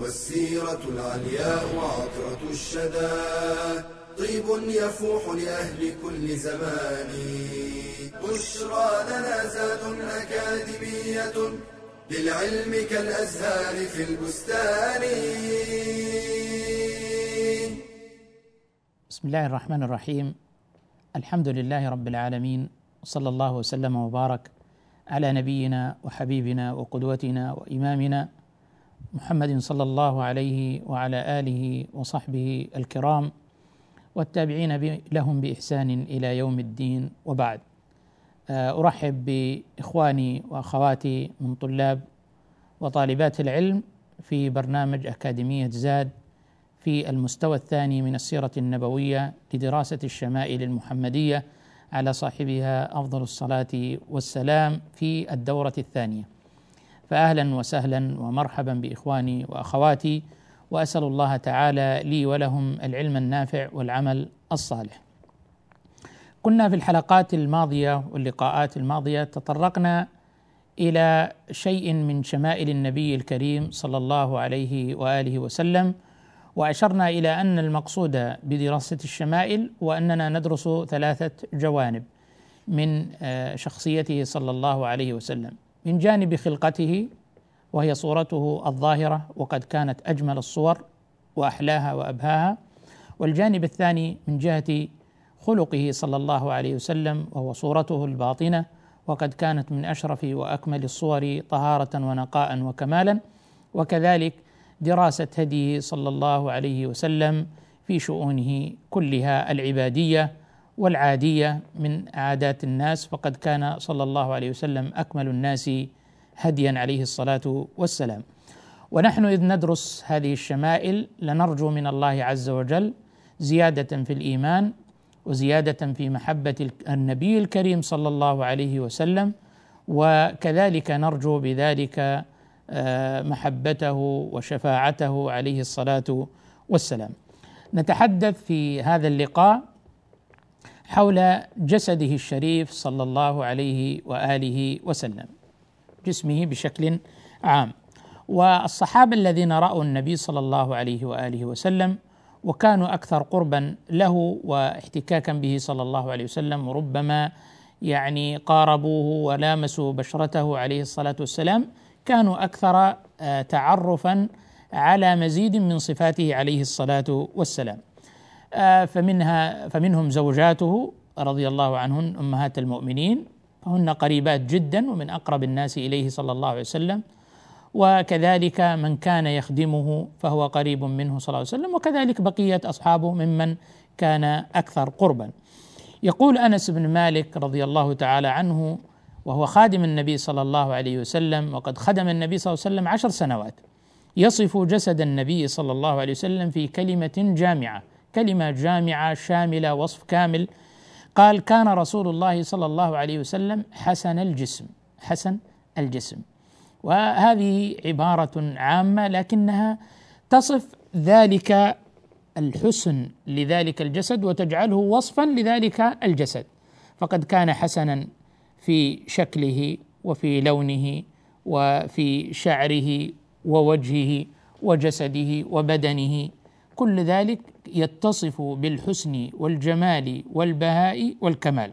والسيرة العلياء عطرة الشدى. طيب يفوح لأهل كل زمان. بشرى لنا زاد أكاديمية للعلم كالأزهار في البستان. بسم الله الرحمن الرحيم. الحمد لله رب العالمين وصلى الله وسلم وبارك على نبينا وحبيبنا وقدوتنا وإمامنا محمد صلى الله عليه وعلى آله وصحبه الكرام والتابعين لهم بإحسان إلى يوم الدين وبعد. آه، أرحب بإخواني وأخواتي من طلاب وطالبات العلم في برنامج أكاديمية زاد في المستوى الثاني من السيرة النبوية لدراسة الشمائل المحمدية على صاحبها أفضل الصلاة والسلام في الدورة الثانية. فأهلا وسهلا ومرحبا بإخواني وأخواتي وأسأل الله تعالى لي ولهم العلم النافع والعمل الصالح. كنا في الحلقات الماضية واللقاءات الماضية تطرقنا إلى شيء من شمائل النبي الكريم صلى الله عليه وآله وسلم وأشرنا إلى أن المقصود بدراسة الشمائل وأننا ندرس ثلاثة جوانب من آه، شخصيته صلى الله عليه وسلم. من جانب خلقته وهي صورته الظاهرة وقد كانت أجمل الصور وأحلاها وأبهاها. والجانب الثاني من جهة خلقه صلى الله عليه وسلم وهو صورته الباطنة وقد كانت من أشرف وأكمل الصور طهارة ونقاء وكمالا. وكذلك دراسة هديه صلى الله عليه وسلم في شؤونه كلها العبادية والعادية من عادات الناس فقد كان صلى الله عليه وسلم أكمل الناس هديا عليه الصلاة والسلام. ونحن إذ ندرس هذه الشمائل لنرجو من الله عز وجل زيادة في الإيمان وزيادة في محبة النبي الكريم صلى الله عليه وسلم وكذلك نرجو بذلك آه، محبته وشفاعته عليه الصلاة والسلام. نتحدث في هذا اللقاء حول جسده الشريف صلى الله عليه وآله وسلم. جسمه بشكل عام. والصحابة الذين رأوا النبي صلى الله عليه وآله وسلم وكانوا أكثر قربا له واحتكاكا به صلى الله عليه وسلم وربما يعني قاربوه ولامسوا بشرته عليه الصلاة والسلام كانوا أكثر آه، تعرفا على مزيد من صفاته عليه الصلاة والسلام. فمنها فمنهم زوجاته رضي الله عنهن أمهات المؤمنين. فهن قريبات جدا ومن أقرب الناس إليه صلى الله عليه وسلم. وكذلك من كان يخدمه فهو قريب منه صلى الله عليه وسلم. وكذلك بقيه أصحابه ممن كان أكثر قربا. يقول أنس بن مالك رضي الله تعالى عنه وهو خادم النبي صلى الله عليه وسلم وقد خدم النبي صلى الله عليه وسلم عشر سنوات. يصف جسد النبي صلى الله عليه وسلم في كلمة جامعة. كلمة جامعة شاملة وصف كامل. قال كان رسول الله صلى الله عليه وسلم حسن الجسم حسن الجسم. وهذه عبارة عامة لكنها تصف ذلك الحسن لذلك الجسد وتجعله وصفا لذلك الجسد. فقد كان حسنا في شكله وفي لونه وفي شعره ووجهه وجسده وبدنه. كل ذلك يتصف بالحسن والجمال والبهاء والكمال.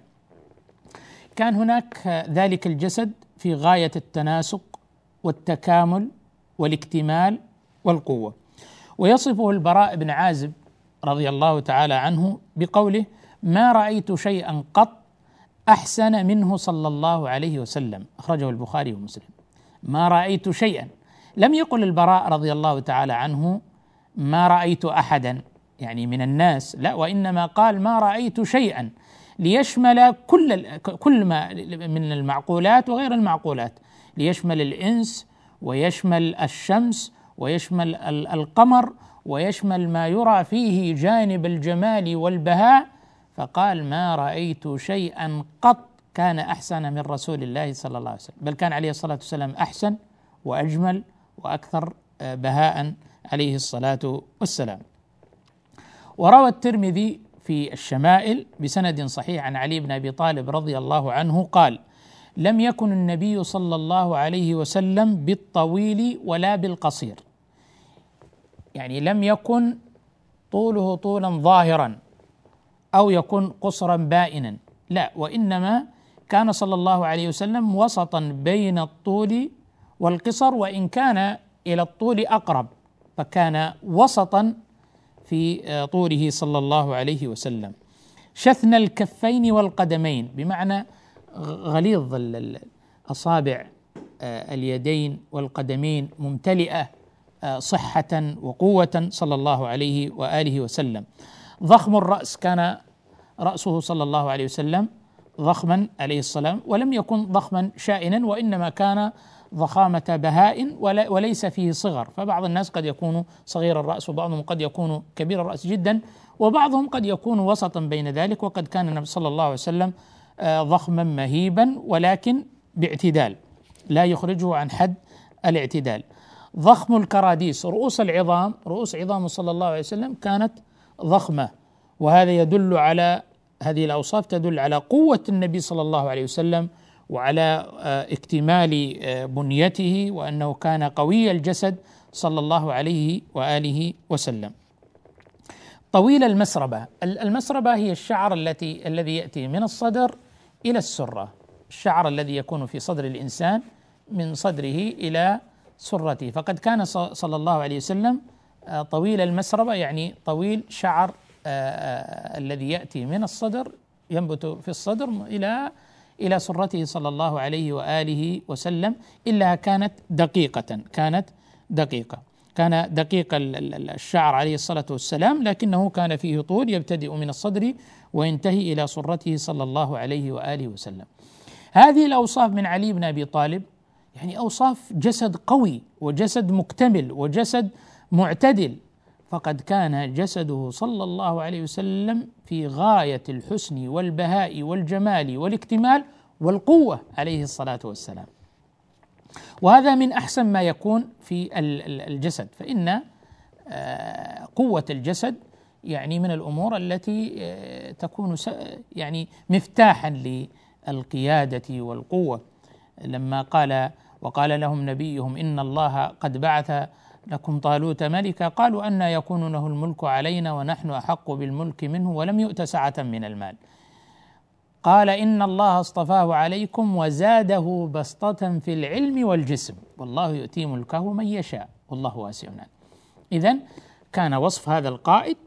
كان هناك ذلك الجسد في غاية التناسق والتكامل والاكتمال والقوة. ويصفه البراء بن عازب رضي الله تعالى عنه بقوله ما رأيت شيئا قط أحسن منه صلى الله عليه وسلم أخرجه البخاري ومسلم. ما رأيت شيئا لم يقل البراء رضي الله تعالى عنه ما رأيت احدا يعني من الناس. لا وإنما قال ما رأيت شيئا ليشمل كل كل ما من المعقولات وغير المعقولات. ليشمل الإنس ويشمل الشمس ويشمل القمر ويشمل ما يرى فيه جانب الجمال والبهاء. فقال ما رأيت شيئا قط كان أحسن من رسول الله صلى الله عليه وسلم. بل كان عليه الصلاة والسلام أحسن وأجمل وأكثر آه، بهاء عليه الصلاة والسلام. وروى الترمذي في الشمائل بسند صحيح عن علي بن أبي طالب رضي الله عنه قال لم يكن النبي صلى الله عليه وسلم بالطويل ولا بالقصير. يعني لم يكن طوله طولا ظاهرا أو يكون قصرا بائنا. لا وإنما كان صلى الله عليه وسلم وسطا بين الطول والقصر وإن كان إلى الطول أقرب فكان وسطا في طوله صلى الله عليه وسلم. شثن الكفين والقدمين بمعنى غليظ اصابع آه، اليدين والقدمين ممتلئة آه، صحة وقوة صلى الله عليه وآله وسلم. ضخم الرأس كان رأسه صلى الله عليه وسلم ضخما عليه السلام ولم يكن ضخما شائنا وإنما كان ضخامة بهاء وليس فيه صغر. فبعض الناس قد يكون صغير الرأس وبعضهم قد يكون كبير الرأس جدا وبعضهم قد يكون وسطا بين ذلك وقد كان النبي صلى الله عليه وسلم آه، ضخما مهيبا ولكن باعتدال لا يخرجه عن حد الاعتدال. ضخم الكراديس رؤوس العظام رؤوس عظام صلى الله عليه وسلم كانت ضخمة وهذا يدل على هذه الأوصاف تدل على قوة النبي صلى الله عليه وسلم وعلى آه، اكتمال آه، بنيته وأنه كان قوي الجسد صلى الله عليه وآله وسلم. طويل المسربة، المسربة هي الشعر التي الذي يأتي من الصدر إلى السرة، الشعر الذي يكون في صدر الإنسان من صدره إلى سرته، فقد كان صلى الله عليه وسلم آه، طويل المسربة يعني طويل شعر الذي يأتي من الصدر ينبت في الصدر إلى إلى سرته صلى الله عليه وآله وسلم إلا كانت دقيقة كانت دقيقة كان دقيق الشعر عليه الصلاة والسلام لكنه كان فيه طول يبتدئ من الصدر وينتهي إلى سرته صلى الله عليه وآله وسلم. هذه الأوصاف من علي بن أبي طالب يعني أوصاف جسد قوي وجسد مكتمل وجسد معتدل فقد كان جسده صلى الله عليه وسلم في غاية الحسن والبهاء والجمال والاكتمال والقوة عليه الصلاة والسلام. وهذا من أحسن ما يكون في الجسد فإن آه، قوة الجسد يعني من الأمور التي آه، تكون يعني مفتاحا للقيادة والقوة لما قال وقال لهم نبيهم إن الله قد بعث لكم طالوت ملكا قالوا أن يكون له الملك علينا ونحن أحق بالملك منه ولم يؤت سعة من المال. قال إن الله اصطفاه عليكم وزاده بسطة في العلم والجسم والله يؤتي ملكه من يشاء والله واسع. إذا كان وصف هذا القائد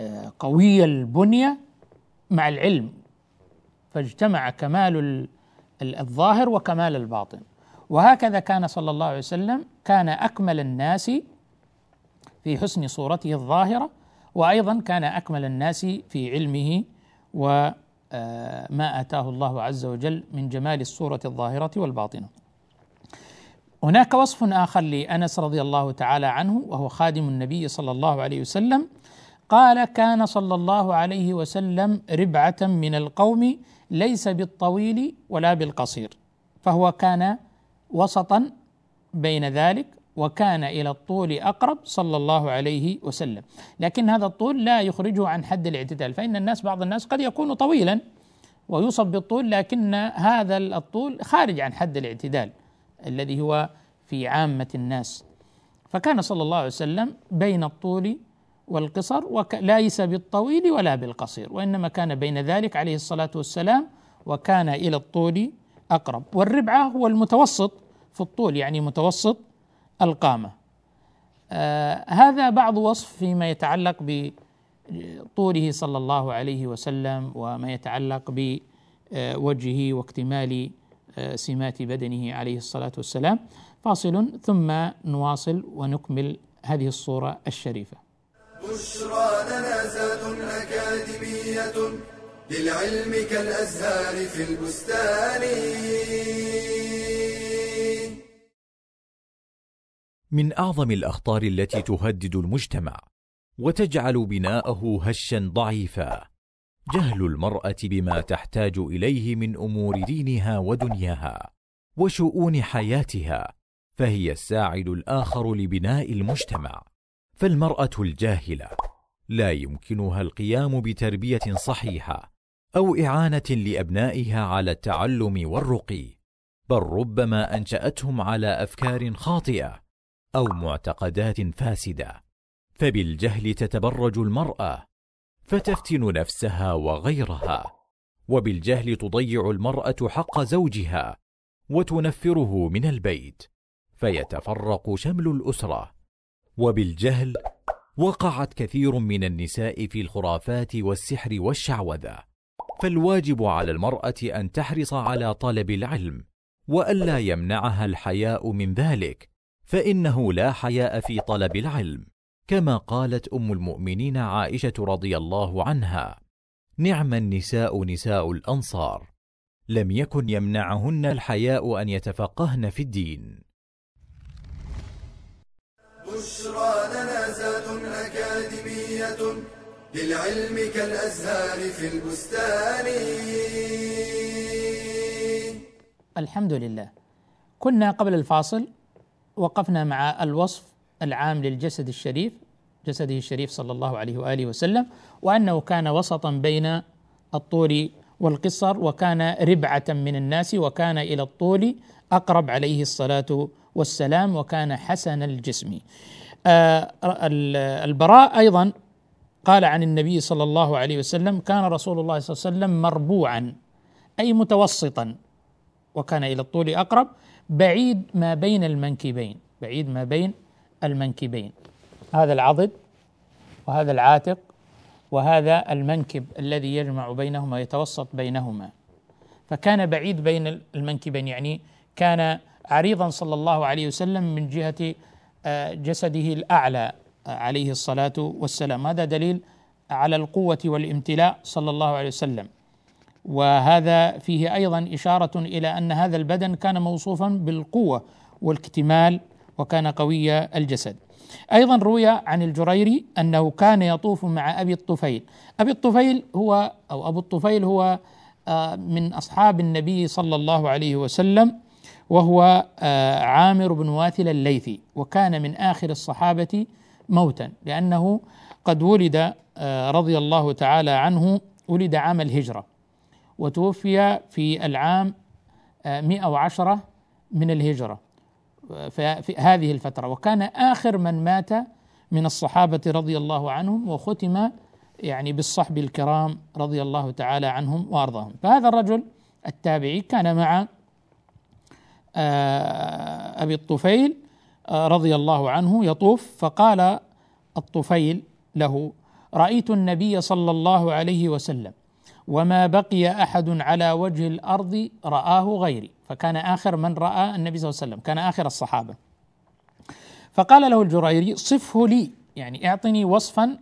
آه، قوي البنية مع العلم فاجتمع كمال الظاهر وكمال الباطن. وهكذا كان صلى الله عليه وسلم كان أكمل الناس في حسن صورته الظاهرة وأيضا كان أكمل الناس في علمه وما آه، آتاه الله عز وجل من جمال الصورة الظاهرة والباطنة. هناك وصف آخر لأنس رضي الله تعالى عنه وهو خادم النبي صلى الله عليه وسلم قال كان صلى الله عليه وسلم ربعة من القوم ليس بالطويل ولا بالقصير فهو كان وسطا بين ذلك وكان إلى الطول أقرب صلى الله عليه وسلم، لكن هذا الطول لا يخرجه عن حد الاعتدال، فإن الناس بعض الناس قد يكون طويلا ويوصف بالطول لكن هذا الطول خارج عن حد الاعتدال الذي هو في عامة الناس. فكان صلى الله عليه وسلم بين الطول والقصر وليس بالطويل ولا بالقصير، وإنما كان بين ذلك عليه الصلاة والسلام وكان إلى الطول أقرب والربعة هو المتوسط في الطول يعني متوسط القامة. آه هذا بعض وصف فيما يتعلق بطوله صلى الله عليه وسلم وما يتعلق بوجهه واكتمال آه، سمات بدنه عليه الصلاة والسلام. فاصل ثم نواصل ونكمل هذه الصورة الشريفة. بشرى لنا أكاديمية للعلم كالأزهار في البستان. من أعظم الأخطار التي تهدد المجتمع وتجعل بناءه هشا ضعيفا جهل المرأة بما تحتاج إليه من أمور دينها ودنياها وشؤون حياتها فهي الساعد الآخر لبناء المجتمع. فالمرأة الجاهلة لا يمكنها القيام بتربية صحيحة أو إعانة لأبنائها على التعلم والرقي بل ربما أنشأتهم على أفكار خاطئة أو معتقدات فاسدة. فبالجهل تتبرج المرأة فتفتن نفسها وغيرها وبالجهل تضيع المرأة حق زوجها وتنفره من البيت فيتفرق شمل الأسرة. وبالجهل وقعت كثير من النساء في الخرافات والسحر والشعوذة. فالواجب على المرأة أن تحرص على طلب العلم وألا يمنعها الحياء من ذلك فإنه لا حياء في طلب العلم كما قالت أم المؤمنين عائشة رضي الله عنها نعم النساء نساء الأنصار لم يكن يمنعهن الحياء أن يتفقهن في الدين. بشرى للعلم كالأزهار في البستان الحمد لله كنا قبل الفاصل وقفنا مع الوصف العام للجسد الشريف جسده الشريف صلى الله عليه وآله وسلم وأنه كان وسطا بين الطول والقصر وكان ربعة من الناس وكان إلى الطول أقرب عليه الصلاة والسلام وكان حسن الجسم. آه البراء أيضا قال عن النبي صلى الله عليه وسلم كان رسول الله صلى الله عليه وسلم مربوعا أي متوسطا وكان إلى الطول أقرب بعيد ما بين المنكبين بعيد ما بين المنكبين. هذا العضد وهذا العاتق وهذا المنكب الذي يجمع بينهما يتوسط بينهما. فكان بعيد بين المنكبين يعني كان عريضا صلى الله عليه وسلم من جهة آه، جسده الأعلى. عليه الصلاة والسلام. هذا دليل على القوة والامتلاء صلى الله عليه وسلم. وهذا فيه أيضا إشارة إلى أن هذا البدن كان موصوفا بالقوة والاكتمال وكان قوي الجسد. أيضا روي عن الجريري أنه كان يطوف مع أبي الطفيل، أبي الطفيل هو أو أبو الطفيل هو آه، من أصحاب النبي صلى الله عليه وسلم وهو آه، عامر بن واثل الليثي وكان من آخر الصحابة موتا لأنه قد ولد آه، رضي الله تعالى عنه ولد عام الهجرة وتوفي في العام 110 من الهجرة في هذه الفترة. وكان آخر من مات من الصحابة رضي الله عنهم وختم يعني بالصحب الكرام رضي الله تعالى عنهم وأرضاهم. فهذا الرجل التابعي كان مع آه، أبي الطفيل آه، رضي الله عنه يطوف فقال الطفيل له رأيت النبي صلى الله عليه وسلم وما بقي أحد على وجه الأرض رآه غيري. فكان آخر من رأى النبي صلى الله عليه وسلم كان آخر الصحابة. فقال له الجريري صفه لي يعني أعطني وصفا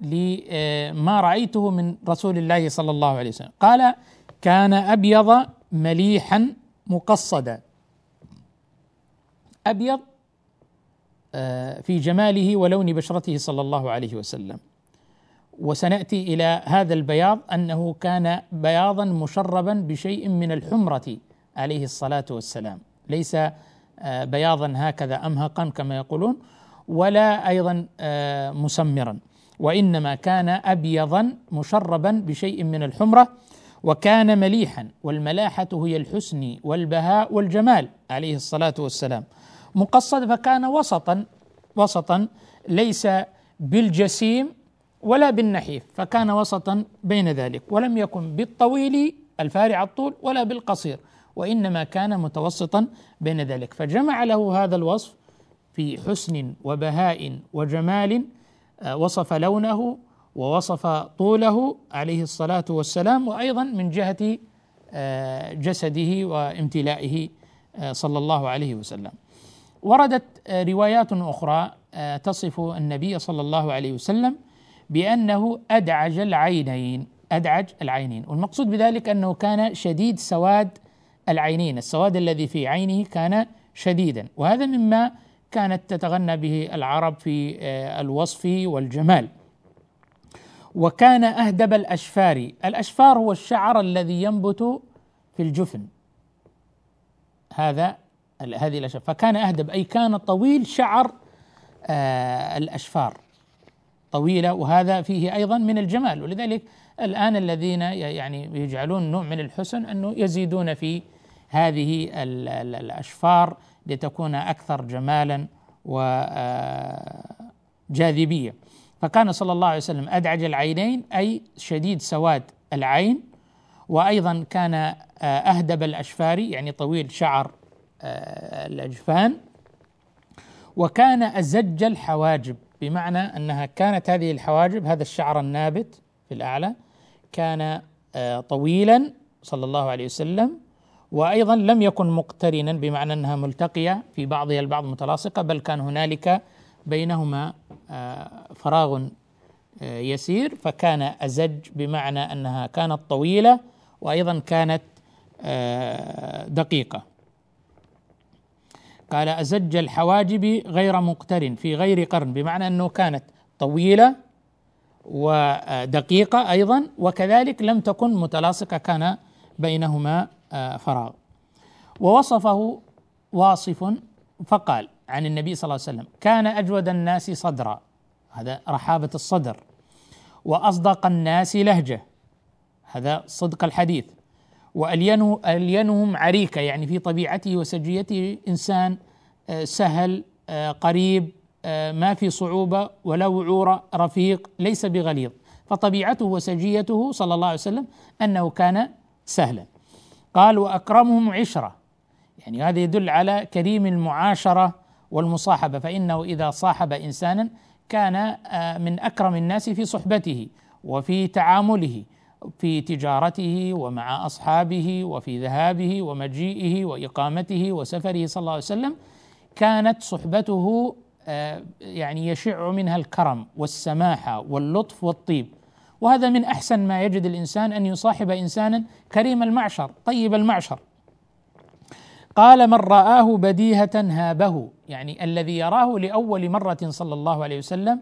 لما رأيته من رسول الله صلى الله عليه وسلم. قال كان أبيض مليحا مقصدا. أبيض آه، في جماله ولون بشرته صلى الله عليه وسلم. وسنأتي إلى هذا البياض أنه كان بياضا مشربا بشيء من الحمرة عليه الصلاة والسلام. ليس آه، بياضا هكذا امهقا كما يقولون ولا أيضا آه، مسمرا. وإنما كان ابيضا مشربا بشيء من الحمرة وكان مليحا. والملاحة هي الحسن والبهاء والجمال عليه الصلاة والسلام. مقصد فكان وسطا وسطا ليس بالجسيم ولا بالنحيف فكان وسطا بين ذلك ولم يكن بالطويل الفارع الطول ولا بالقصير وإنما كان متوسطا بين ذلك فجمع له هذا الوصف في حسن وبهاء وجمال آه، وصف لونه ووصف طوله عليه الصلاة والسلام وأيضا من جهة آه، جسده وامتلائه آه، صلى الله عليه وسلم. وردت روايات أخرى تصف النبي صلى الله عليه وسلم بأنه أدعج العينين أدعج العينين. والمقصود بذلك أنه كان شديد سواد العينين السواد الذي في عينه كان شديدا. وهذا مما كانت تتغنى به العرب في آه، الوصف والجمال. وكان أهدب الأشفار. الأشفار هو الشعر الذي ينبت في الجفن. هذا هذه الأشفار فكان أهدب أي كان طويل شعر آه الأشفار. طويلة وهذا فيه أيضا من الجمال. ولذلك الآن الذين يعني يجعلون نوع من الحسن أنه يزيدون في هذه الأشفار لتكون أكثر جمالا وجاذبية آه، فكان صلى الله عليه وسلم أدعج العينين أي شديد سواد العين. وأيضا كان آه، أهدب الأشفار يعني طويل شعر الأجفان وكان أزج الحواجب بمعنى أنها كانت هذه الحواجب هذا الشعر النابت في الأعلى كان آه، طويلا صلى الله عليه وسلم وأيضا لم يكن مقترنا بمعنى أنها ملتقية في بعضها البعض متلاصقة بل كان هنالك بينهما آه، فراغ آه، يسير فكان أزج بمعنى أنها كانت طويلة وأيضا كانت دقيقة. قال أزج الحواجب غير مقترن في غير قرن بمعنى أنه كانت طويلة ودقيقة أيضا وكذلك لم تكن متلاصقة كان بينهما آه، فراغ. ووصفه واصف فقال عن النبي صلى الله عليه وسلم كان أجود الناس صدرا. هذا رحابة الصدر. وأصدق الناس لهجة. هذا صدق الحديث. وألينه ألينهم عريكة يعني في طبيعته وسجيته إنسان آه، سهل آه، قريب آه، ما في صعوبة ولا وعورة رفيق ليس بغليظ. فطبيعته وسجيته صلى الله عليه وسلم أنه كان سهلا. قال وأكرمهم عشرة. يعني هذا يدل على كريم المعاشرة والمصاحبة فإنه إذا صاحب إنسانا كان من أكرم الناس في صحبته وفي تعامله. في تجارته ومع أصحابه وفي ذهابه ومجيئه وإقامته وسفره صلى الله عليه وسلم كانت صحبته آه، يعني يشع منها الكرم والسماحه واللطف والطيب. وهذا من أحسن ما يجد الإنسان أن يصاحب إنسانا كريم المعشر طيب المعشر. قال من رآه بديهة هابه. يعني الذي يراه لأول مرة صلى الله عليه وسلم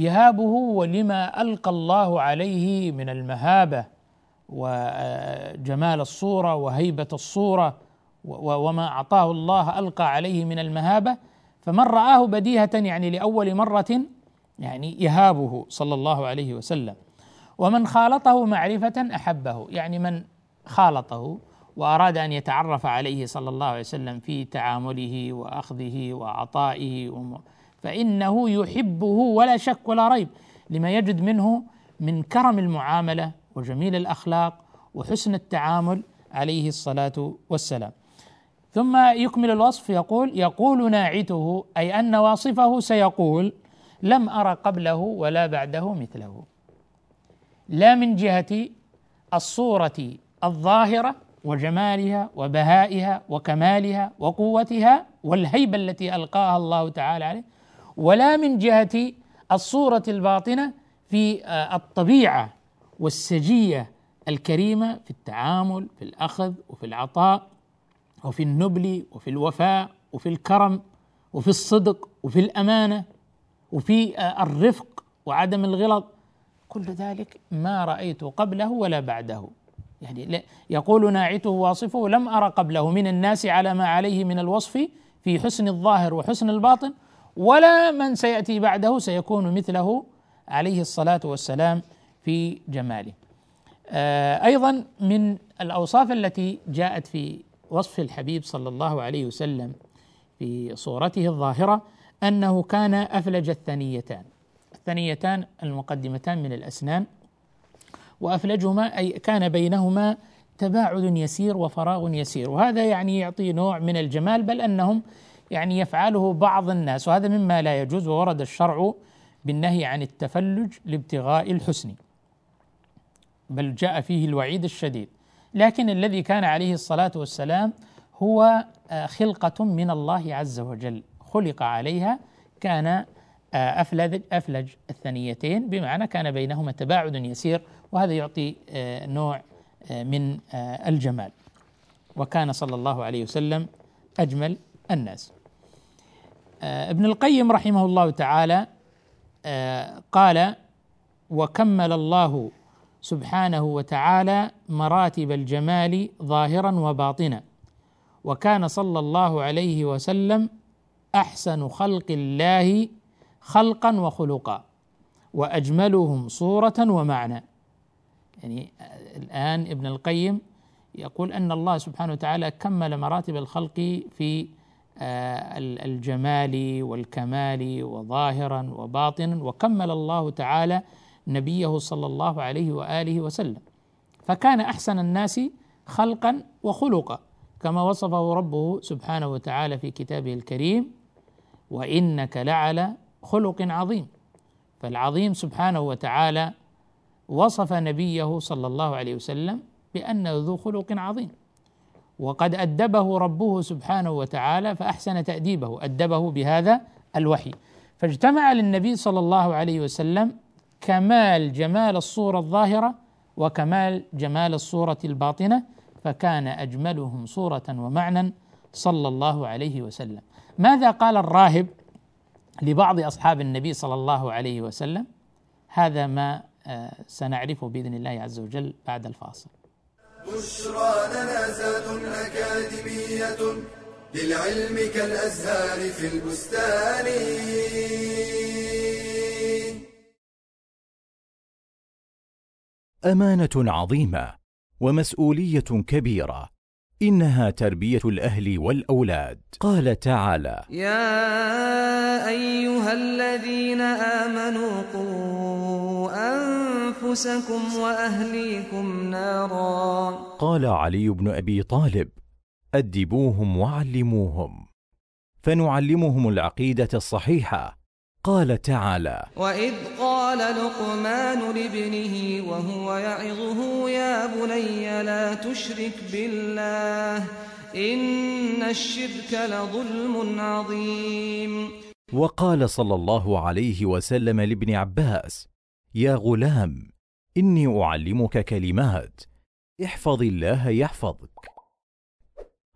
يهابه ولما ألقى الله عليه من المهابة وجمال الصورة وهيبة الصورة وما أعطاه الله ألقى عليه من المهابة فمن رآه بديهة يعني لأول مرة يعني يهابه صلى الله عليه وسلم. ومن خالطه معرفة أحبه يعني من خالطه وأراد أن يتعرف عليه صلى الله عليه وسلم في تعامله وأخذه وعطائه فإنه يحبه ولا شك ولا ريب لما يجد منه من كرم المعاملة وجميل الأخلاق وحسن التعامل عليه الصلاة والسلام. ثم يكمل الوصف يقول يقول ناعته أي أن واصفه سيقول لم أرى قبله ولا بعده مثله. لا من جهة الصورة الظاهرة وجمالها وبهائها وكمالها وقوتها والهيبة التي ألقاها الله تعالى عليه ولا من جهة الصورة الباطنة في آه، الطبيعة والسجية الكريمة في التعامل في الأخذ وفي العطاء وفي النبل وفي الوفاء وفي الكرم وفي الصدق وفي الأمانة وفي آه، الرفق وعدم الغلط كل ذلك ما رأيت قبله ولا بعده. يعني يقول ناعته واصفه لم أرى قبله. من الناس على ما عليه من الوصف في حسن الظاهر وحسن الباطن ولا من سيأتي بعده سيكون مثله عليه الصلاة والسلام في جماله. آه، أيضا من الأوصاف التي جاءت في وصف الحبيب صلى الله عليه وسلم في صورته الظاهرة أنه كان أفلج الثنيتان. الثنيتان المقدمتان من الأسنان وأفلجهما أي كان بينهما تباعد يسير وفراغ يسير وهذا يعني يعطي نوع من الجمال بل أنهم يعني يفعله بعض الناس وهذا مما لا يجوز وورد الشرع بالنهي عن التفلج لابتغاء الحسن. بل جاء فيه الوعيد الشديد. لكن الذي كان عليه الصلاة والسلام هو آه، خلقة من الله عز وجل. خلق عليها كان آه، افلج أفلج الثنيتين بمعنى كان بينهما تباعد يسير وهذا يعطي آه، نوع من الجمال. وكان صلى الله عليه وسلم أجمل الناس. ابن القيم رحمه الله تعالى آه، قال وكمل الله سبحانه وتعالى مراتب الجمال ظاهرا وباطنا وكان صلى الله عليه وسلم أحسن خلق الله خلقا وخلقا وأجملهم صورة ومعنى. يعني الآن ابن القيم يقول أن الله سبحانه وتعالى كمل مراتب الخلق في آه، الجمال والكمال وظاهرا وباطنا وكمل الله تعالى نبيه صلى الله عليه وآله وسلم. فكان أحسن الناس خلقا وخلقا كما وصفه ربه سبحانه وتعالى في كتابه الكريم وإنك لعلى خلق عظيم. فالعظيم سبحانه وتعالى وصف نبيه صلى الله عليه وسلم بانه ذو خلق عظيم. وقد أدبه ربه سبحانه وتعالى فأحسن تأديبه أدبه بهذا الوحي. فاجتمع للنبي صلى الله عليه وسلم كمال جمال الصورة الظاهرة وكمال جمال الصورة الباطنة فكان أجملهم صورة ومعنى صلى الله عليه وسلم. ماذا قال الراهب لبعض أصحاب النبي صلى الله عليه وسلم؟ هذا ما آه، سنعرفه بإذن الله عز وجل بعد الفاصل. بشرى لنا زاد أكاديمية للعلم كالأزهار في البستان. أمانة عظيمة ومسؤولية كبيرة إنها تربية الأهل والأولاد. قال تعالى يا أيها الذين آمنوا قوا أنفسكم وأهليكم نارا. قال علي بن أبي طالب أدبوهم وعلموهم فنعلمهم العقيدة الصحيحة. قال تعالى وإذ قال لقمان لابنه وهو يعظه يا بني لا تشرك بالله إن الشرك لظلم عظيم. وقال صلى الله عليه وسلم لابن عباس يا غلام إني أعلمك كلمات. احفظ الله يحفظك.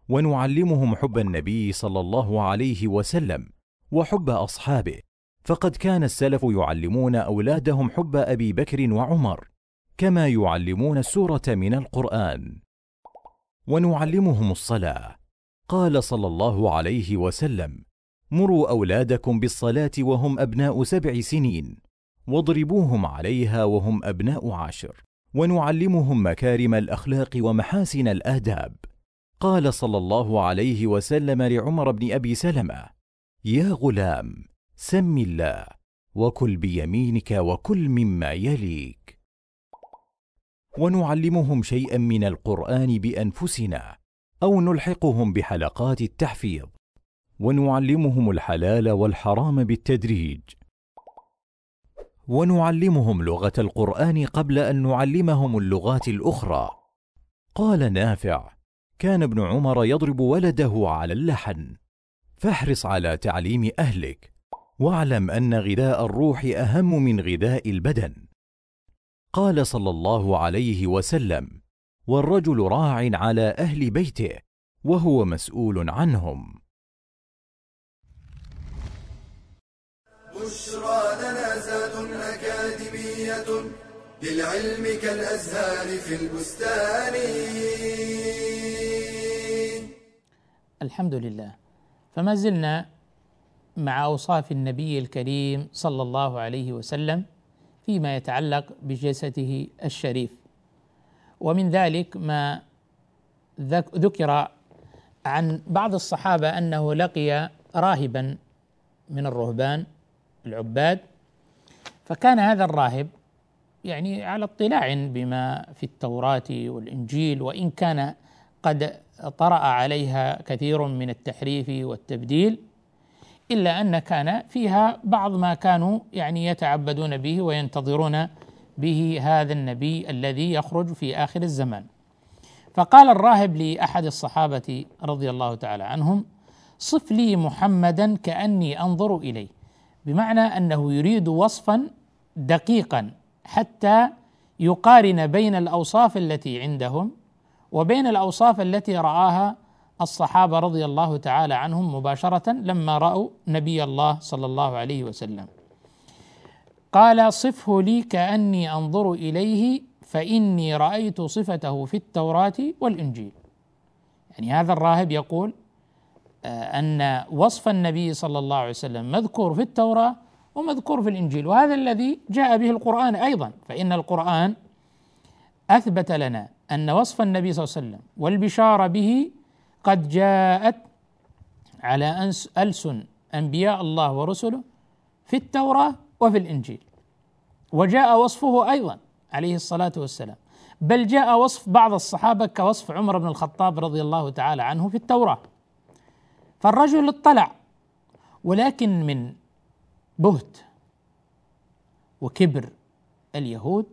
ونعلمهم حب النبي صلى الله عليه وسلم وحب أصحابه. فقد كان السلف يعلمون أولادهم حب أبي بكر وعمر كما يعلمون السورة من القرآن. ونعلمهم الصلاة. قال صلى الله عليه وسلم مروا أولادكم بالصلاة وهم أبناء سبع سنين. واضربوهم عليها وهم أبناء عشر ونعلمهم مكارم الأخلاق ومحاسن الآداب. قال صلى الله عليه وسلم لعمر بن أبي سلمة يا غلام سم الله وكل بيمينك وكل مما يليك. ونعلمهم شيئا من القرآن بأنفسنا أو نلحقهم بحلقات التحفيظ. ونعلمهم الحلال والحرام بالتدريج. ونعلمهم لغة القرآن قبل أن نعلمهم اللغات الأخرى. قال نافع كان ابن عمر يضرب ولده على اللحن. فاحرص على تعليم أهلك واعلم أن غذاء الروح أهم من غذاء البدن. قال صلى الله عليه وسلم والرجل راع على أهل بيته وهو مسؤول عنهم. بشرى لنا زاد أكاديمية للعلم كالأزهار في البستان. الحمد لله فما زلنا مع أوصاف النبي الكريم صلى الله عليه وسلم فيما يتعلق بجسده الشريف. ومن ذلك ما ذكر عن بعض الصحابة أنه لقي راهبا من الرهبان العباد فكان هذا الراهب يعني على اطلاع بما في التوراة والإنجيل وإن كان قد طرأ عليها كثير من التحريف والتبديل إلا أن كان فيها بعض ما كانوا يعني يتعبدون به وينتظرون به هذا النبي الذي يخرج في آخر الزمان. فقال الراهب لأحد الصحابة رضي الله تعالى عنهم صف لي محمدا كأني أنظر إليه. بمعنى أنه يريد وصفا دقيقا حتى يقارن بين الأوصاف التي عندهم وبين الأوصاف التي رآها الصحابة رضي الله تعالى عنهم مباشرة لما رأوا نبي الله صلى الله عليه وسلم. قال صفه لي كأني أنظر إليه فإني رأيت صفته في التوراة والإنجيل. يعني هذا الراهب يقول آه، أن وصف النبي صلى الله عليه وسلم مذكور في التوراة ومذكور في الإنجيل وهذا الذي جاء به القرآن أيضا. فإن القرآن أثبت لنا أن وصف النبي صلى الله عليه وسلم والبشارة به قد جاءت على ألسن أنبياء الله ورسله في التوراة وفي الإنجيل. وجاء وصفه أيضا عليه الصلاة والسلام. بل جاء وصف بعض الصحابة كوصف عمر بن الخطاب رضي الله تعالى عنه في التوراة. فالرجل اطلع ولكن من بهت وكبر اليهود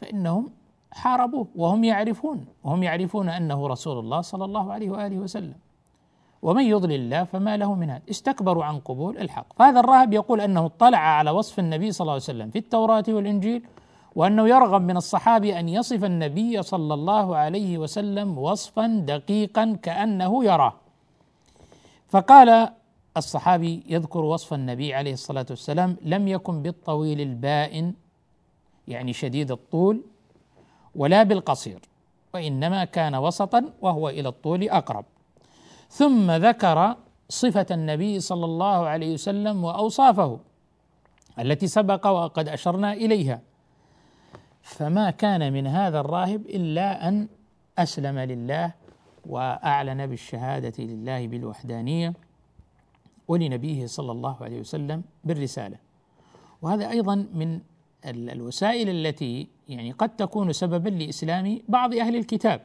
فإنهم حاربوه وهم يعرفون وهم يعرفون أنه رسول الله صلى الله عليه وآله وسلم. ومن يضلل الله فما له من هاد. استكبروا عن قبول الحق. فهذا الراهب يقول أنه اطلع على وصف النبي صلى الله عليه وسلم في التوراة والإنجيل وأنه يرغب من الصحابي أن يصف النبي صلى الله عليه وسلم وصفا دقيقا كأنه يراه. فقال الصحابي يذكر وصف النبي عليه الصلاة والسلام لم يكن بالطويل البائن يعني شديد الطول ولا بالقصير وإنما كان وسطا وهو إلى الطول أقرب. ثم ذكر صفة النبي صلى الله عليه وسلم وأوصافه التي سبق وقد أشرنا إليها. فما كان من هذا الراهب إلا أن أسلم لله وأعلن بالشهادة لله بالوحدانية ولنبيه صلى الله عليه وسلم بالرسالة. وهذا أيضا من الوسائل التي يعني قد تكون سببا لإسلام بعض أهل الكتاب.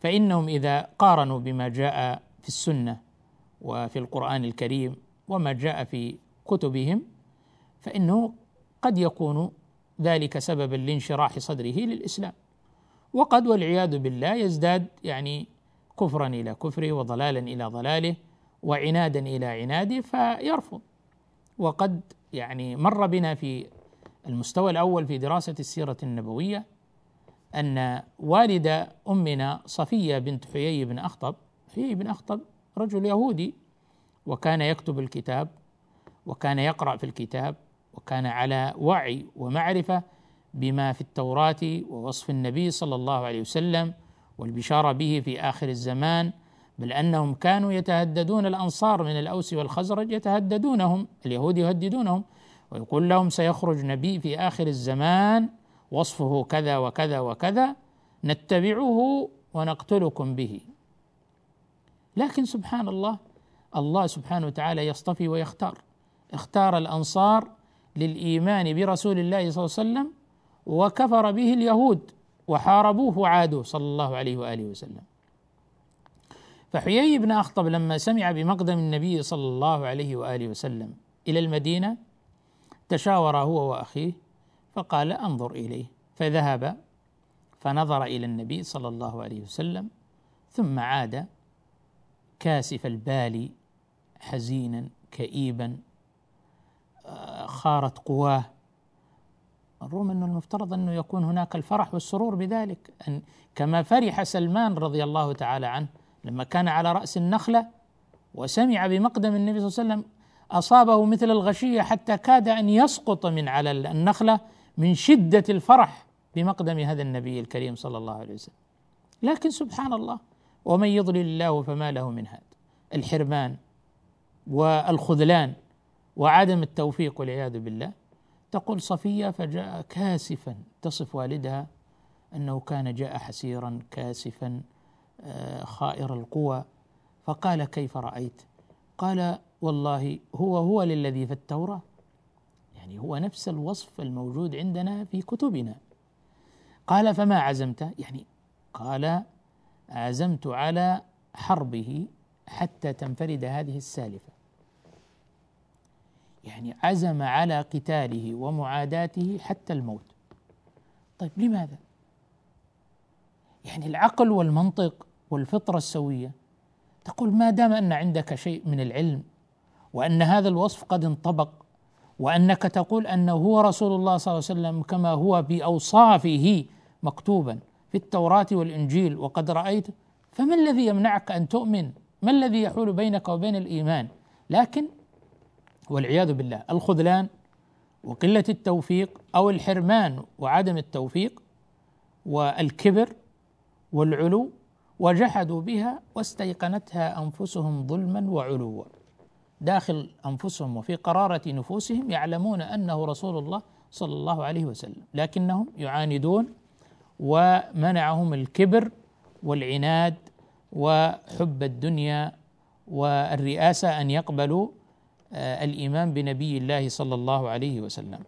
فإنهم إذا قارنوا بما جاء في السنة وفي القرآن الكريم وما جاء في كتبهم فإنه قد يكون ذلك سببا لانشراح صدره للإسلام. وقد والعياذ بالله يزداد يعني كفرا إلى كفره وضلالا إلى ضلاله وعنادا إلى عناده فيرفض. وقد يعني مر بنا في المستوى الأول في دراسة السيرة النبوية أن والد أمنا صفية بنت حيي بن أخطب حيي بن أخطب رجل يهودي وكان يكتب الكتاب وكان يقرأ في الكتاب وكان على وعي ومعرفة بما في التوراة ووصف النبي صلى الله عليه وسلم والبشارة به في آخر الزمان بل أنهم كانوا يتهددون الأنصار من الأوس والخزرج يتهددونهم اليهود يهددونهم ويقول لهم سيخرج نبي في آخر الزمان وصفه كذا وكذا وكذا نتبعه ونقتلكم به. لكن سبحان الله الله سبحانه وتعالى يصطفي ويختار. اختار الأنصار للإيمان برسول الله صلى الله عليه وسلم وكفر به اليهود وحاربوه وعادوه صلى الله عليه وآله وسلم. فحيي بن أخطب لما سمع بمقدم النبي صلى الله عليه وآله وسلم إلى المدينة تشاور هو وأخيه فقال أنظر إليه. فذهب فنظر إلى النبي صلى الله عليه وسلم ثم عاد كاسف البال حزينا كئيبا آه، خارت قواه الروم إنه المفترض أنه يكون هناك الفرح والسرور بذلك. أن كما فرح سلمان رضي الله تعالى عنه لما كان على رأس النخلة وسمع بمقدم النبي صلى الله عليه وسلم أصابه مثل الغشية حتى كاد أن يسقط من على النخلة من شدة الفرح بمقدم هذا النبي الكريم صلى الله عليه وسلم. لكن سبحان الله ومن يضلل الله فما له من هاد. الحرمان والخذلان وعدم التوفيق والعياذ بالله. تقول صفية فجاء كاسفا تصف والدها أنه كان جاء حسيرا كاسفا آه، خائر القوى. فقال كيف رأيت؟ قال والله هو هو للذي في التوراة. يعني هو نفس الوصف الموجود عندنا في كتبنا. قال فما عزمت؟ يعني قال عزمت على حربه حتى تنفرد هذه السالفة. يعني عزم على قتاله ومعاداته حتى الموت طيب لماذا يعني العقل والمنطق والفطرة السوية تقول ما دام أن عندك شيء من العلم وأن هذا الوصف قد انطبق وأنك تقول أنه هو رسول الله صلى الله عليه وسلم كما هو بأوصافه مكتوبا في التوراة والإنجيل وقد رأيت فما الذي يمنعك أن تؤمن؟ ما الذي يحول بينك وبين الإيمان؟ لكن والعياذ بالله الخذلان وقلة التوفيق أو الحرمان وعدم التوفيق والكبر والعلو وجحدوا بها واستيقنتها أنفسهم ظلما وعلوا. داخل أنفسهم وفي قرارة نفوسهم يعلمون أنه رسول الله صلى الله عليه وسلم لكنهم يعاندون ومنعهم الكبر والعناد وحب الدنيا والرئاسة أن يقبلوا آه، الإيمان بنبي الله صلى الله عليه وسلم.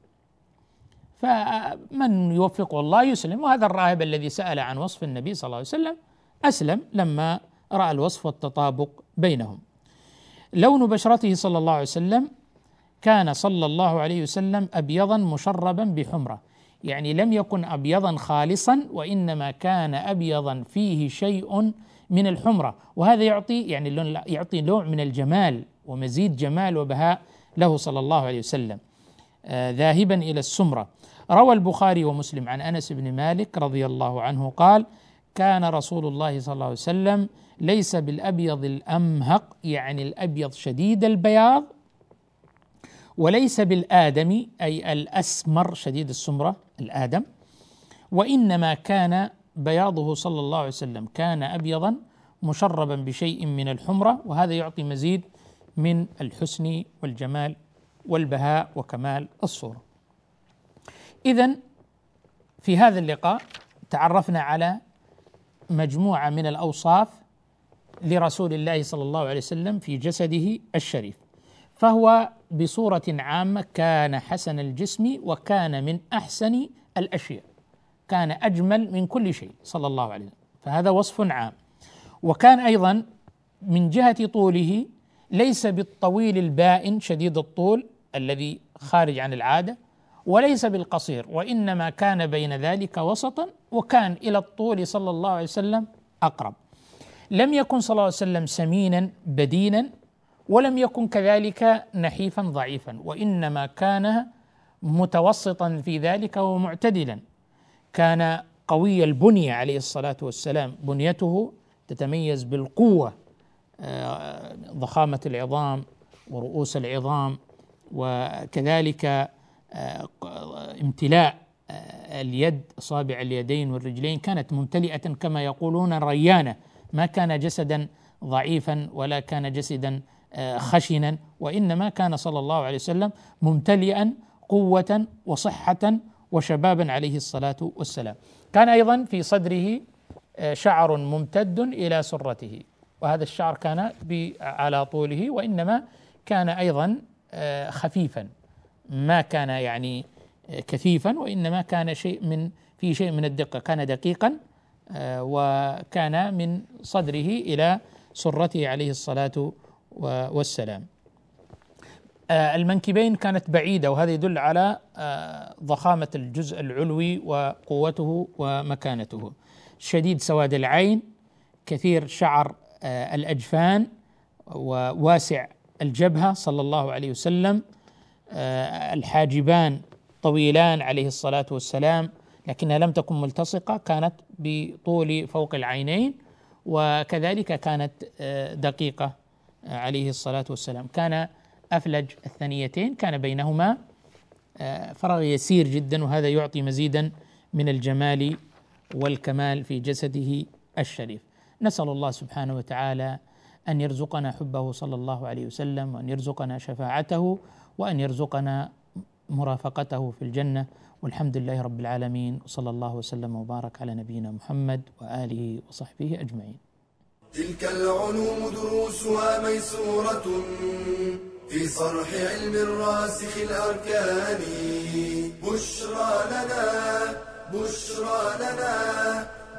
فمن يوفقه الله يسلم. وهذا الراهب الذي سأل عن وصف النبي صلى الله عليه وسلم أسلم لما رأى الوصف والتطابق بينهم. لون بشرته صلى الله عليه وسلم كان صلى الله عليه وسلم ابيضا مشربا بحمرة. يعني لم يكن ابيضا خالصا وإنما كان ابيضا فيه شيء من الحمرة. وهذا يعطي يعني يعطي نوع من الجمال. ومزيد جمال وبهاء له صلى الله عليه وسلم. آه ذاهبا إلى السمرة. روى البخاري ومسلم عن أنس بن مالك رضي الله عنه قال كان رسول الله صلى الله عليه وسلم ليس بالأبيض الأمهق يعني الأبيض شديد البياض وليس بالآدم أي الأسمر شديد السمرة الآدم وإنما كان بياضه صلى الله عليه وسلم. كان ابيضا مشربا بشيء من الحمرة وهذا يعطي مزيد من الحسن والجمال والبهاء وكمال الصورة. اذا في هذا اللقاء تعرفنا على مجموعة من الأوصاف لرسول الله صلى الله عليه وسلم في جسده الشريف. فهو بصورة عامة كان حسن الجسم وكان من أحسن الأشياء. كان أجمل من كل شيء صلى الله عليه وسلم. فهذا وصف عام. وكان أيضا من جهة طوله ليس بالطويل البائن شديد الطول الذي خارج عن العادة وليس بالقصير وإنما كان بين ذلك وسطا وكان إلى الطول صلى الله عليه وسلم أقرب. لم يكن صلى الله عليه وسلم سمينا بدينا ولم يكن كذلك نحيفا ضعيفا وإنما كان متوسطا في ذلك ومعتدلا. كان قوي البنية عليه الصلاة والسلام بنيته تتميز بالقوة آه، ضخامة العظام ورؤوس العظام وكذلك آه، امتلاء آه، اليد اصابع اليدين والرجلين كانت ممتلئة كما يقولون ريانة ما كان جسدا ضعيفا ولا كان جسدا خشنا وإنما كان صلى الله عليه وسلم ممتلئا قوة وصحة وشبابا عليه الصلاة والسلام. كان أيضا في صدره شعر ممتد إلى سرته وهذا الشعر كان على طوله وإنما كان أيضا خفيفا. ما كان يعني كثيفا وإنما كان شيء من في شيء من الدقة. كان دقيقا وكان من صدره إلى سرته عليه الصلاة والسلام. آه، المنكبين كانت بعيدة وهذا يدل على آه، ضخامة الجزء العلوي وقوته ومكانته. شديد سواد العين كثير شعر آه، الأجفان وواسع الجبهة صلى الله عليه وسلم. الحاجبان طويلان عليه الصلاة والسلام لكنها لم تكن ملتصقة كانت بطول فوق العينين وكذلك كانت دقيقة عليه الصلاة والسلام. كان أفلج الثنيتين كان بينهما آه، فراغ يسير جدا وهذا يعطي مزيدا من الجمال والكمال في جسده الشريف. نسأل الله سبحانه وتعالى أن يرزقنا حبه صلى الله عليه وسلم وأن يرزقنا شفاعته وأن يرزقنا مرافقته في الجنة. والحمد لله رب العالمين وصلى الله وسلم وبارك على نبينا محمد وآله وصحبه أجمعين. تلك العلوم دروسها ميسورة في صرح علم الراسخ الأركان. بشرى لنا بشرى لنا